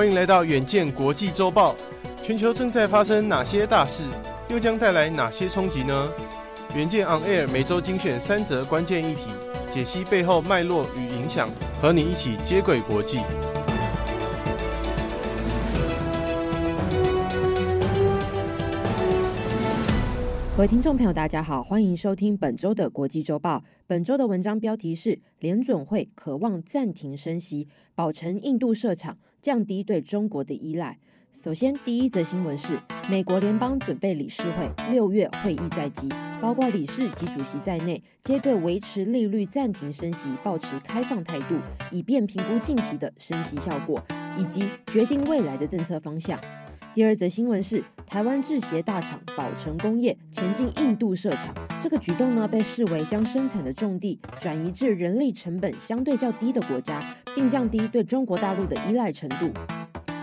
欢迎来到远见国际周报。全球正在发生哪些大事，又将带来哪些冲击呢？远见 On Air 每周精选三则关键议题，解析背后脉络与影响，和你一起接轨国际。各位听众朋友，大家好，欢迎收听本周的国际周报。本周的文章标题是：联准会渴望暂停升息，保成印度设厂，降低对中国的依赖。首先，第一则新闻是：美国联邦准备理事会六月会议在即，包括理事及主席在内，皆对维持利率暂停升息保持开放态度，以便评估近期的升息效果，以及决定未来的政策方向。第二则新闻是，台湾制鞋大厂宝成工业前进印度设厂，这个举动呢，被视为将生产的重地转移至人力成本相对较低的国家，并降低对中国大陆的依赖程度。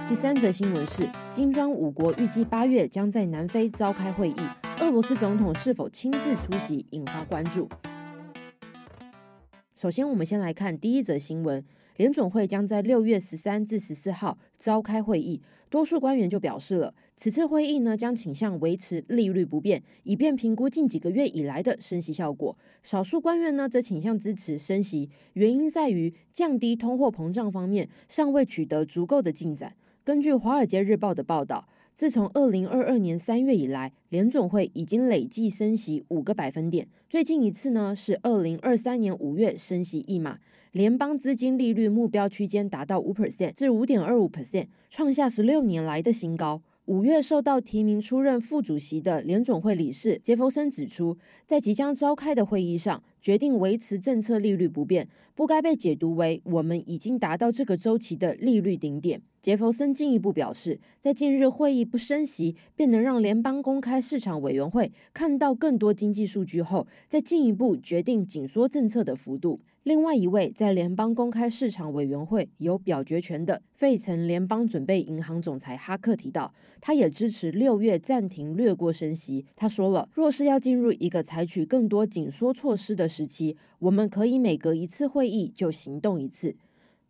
第三则新闻是，金砖五国预计八月将在南非召开会议，俄罗斯总统是否亲自出席引发关注。首先，我们先来看第一则新闻。联总会将在六月十三至十四号召开会议，多数官员就表示了，此次会议呢将倾向维持利率不变，以便评估近几个月以来的升息效果。少数官员呢则倾向支持升息，原因在于降低通货膨胀方面尚未取得足够的进展。根据《华尔街日报》的报道，自从二零二二年三月以来，联总会已经累计升息五个百分点，最近一次呢是二零二三年五月升息一码。联邦资金利率目标区间达到五 percent 至五点二五 percent，创下十六年来的新高。五月受到提名出任副主席的联总会理事杰弗森指出，在即将召开的会议上，决定维持政策利率不变，不该被解读为我们已经达到这个周期的利率顶点。杰弗森进一步表示，在近日会议不升息，便能让联邦公开市场委员会看到更多经济数据后，再进一步决定紧缩政策的幅度。另外一位在联邦公开市场委员会有表决权的费城联邦准备银行总裁哈克提到，他也支持六月暂停略过升息。他说了，若是要进入一个采取更多紧缩措施的时期，我们可以每隔一次会议就行动一次。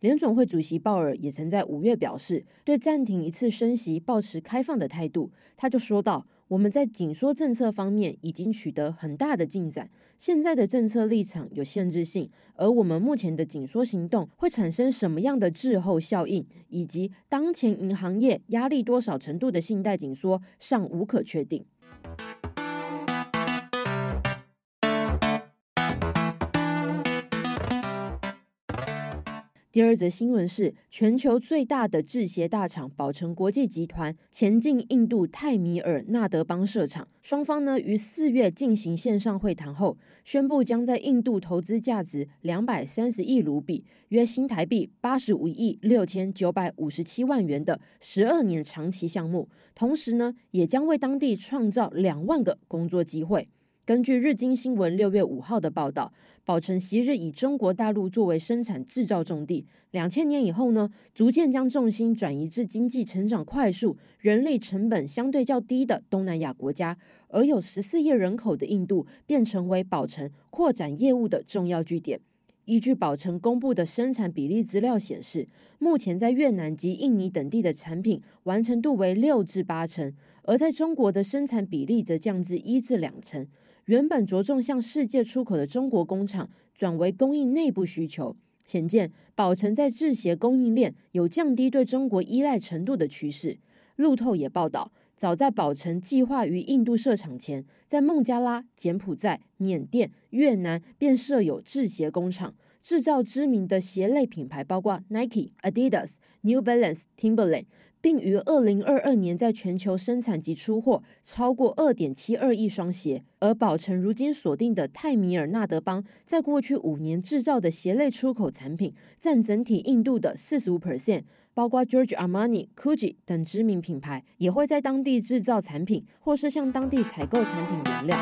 联总会主席鲍尔也曾在五月表示，对暂停一次升息抱持开放的态度。他就说道。我们在紧缩政策方面已经取得很大的进展，现在的政策立场有限制性，而我们目前的紧缩行动会产生什么样的滞后效应，以及当前银行业压力多少程度的信贷紧缩尚无可确定。第二则新闻是，全球最大的制鞋大厂宝成国际集团前进印度泰米尔纳德邦设厂。双方呢于四月进行线上会谈后，宣布将在印度投资价值两百三十亿卢比（约新台币八十五亿六千九百五十七万元）的十二年长期项目，同时呢也将为当地创造两万个工作机会。根据日经新闻六月五号的报道，宝成昔日以中国大陆作为生产制造重地，两千年以后呢，逐渐将重心转移至经济成长快速、人力成本相对较低的东南亚国家，而有十四亿人口的印度便成为宝成扩展业务的重要据点。依据宝成公布的生产比例资料显示，目前在越南及印尼等地的产品完成度为六至八成，而在中国的生产比例则降至一至两成。原本着重向世界出口的中国工厂，转为供应内部需求，显见宝成在制鞋供应链有降低对中国依赖程度的趋势。路透也报道，早在宝成计划于印度设厂前，在孟加拉、柬埔寨、缅甸、越南便设有制鞋工厂，制造知名的鞋类品牌，包括 Nike、Adidas、New Balance、Timberland。并于二零二二年在全球生产及出货超过二点七二亿双鞋，而宝成如今锁定的泰米尔纳德邦，在过去五年制造的鞋类出口产品占整体印度的四十五 percent，包括 Giorgio Armani、Gucci 等知名品牌也会在当地制造产品，或是向当地采购产品原料。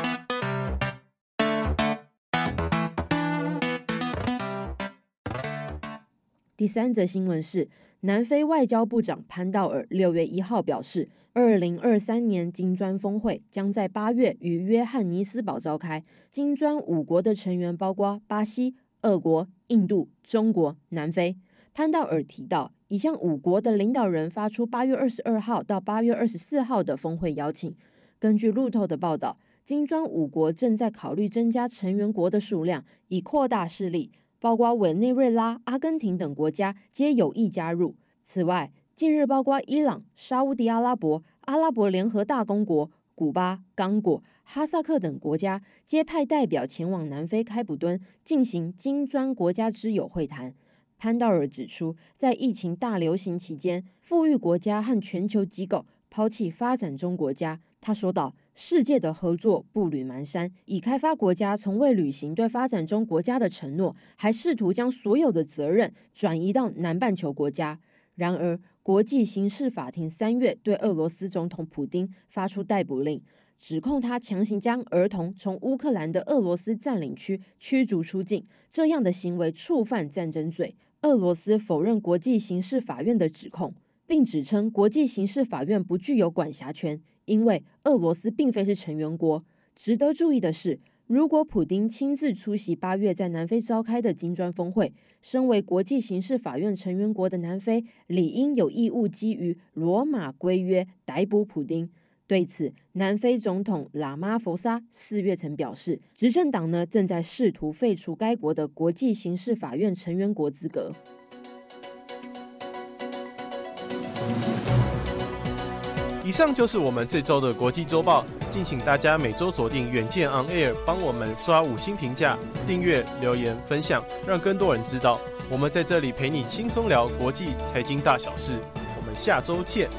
第三则新闻是。南非外交部长潘道尔六月一号表示，二零二三年金砖峰会将在八月于约翰尼斯堡召开。金砖五国的成员包括巴西、俄国、印度、中国、南非。潘道尔提到，已向五国的领导人发出八月二十二号到八月二十四号的峰会邀请。根据路透的报道，金砖五国正在考虑增加成员国的数量，以扩大势力，包括委内瑞拉、阿根廷等国家皆有意加入。此外，近日包括伊朗、沙乌地阿拉伯、阿拉伯联合大公国、古巴、刚果、哈萨克等国家皆派代表前往南非开普敦进行金砖国家之友会谈。潘道尔指出，在疫情大流行期间，富裕国家和全球机构抛弃发展中国家。他说道：“世界的合作步履蹒跚，已开发国家从未履行对发展中国家的承诺，还试图将所有的责任转移到南半球国家。然而，国际刑事法庭三月对俄罗斯总统普丁发出逮捕令，指控他强行将儿童从乌克兰的俄罗斯占领区驱逐出境，这样的行为触犯战争罪。俄罗斯否认国际刑事法院的指控，并指称国际刑事法院不具有管辖权。”因为俄罗斯并非是成员国。值得注意的是，如果普丁亲自出席八月在南非召开的金砖峰会，身为国际刑事法院成员国的南非理应有义务基于罗马规约逮捕普丁。对此，南非总统拉马福萨四月曾表示，执政党呢正在试图废除该国的国际刑事法院成员国资格。以上就是我们这周的国际周报，敬请大家每周锁定远见 On Air，帮我们刷五星评价、订阅、留言、分享，让更多人知道我们在这里陪你轻松聊国际财经大小事。我们下周见。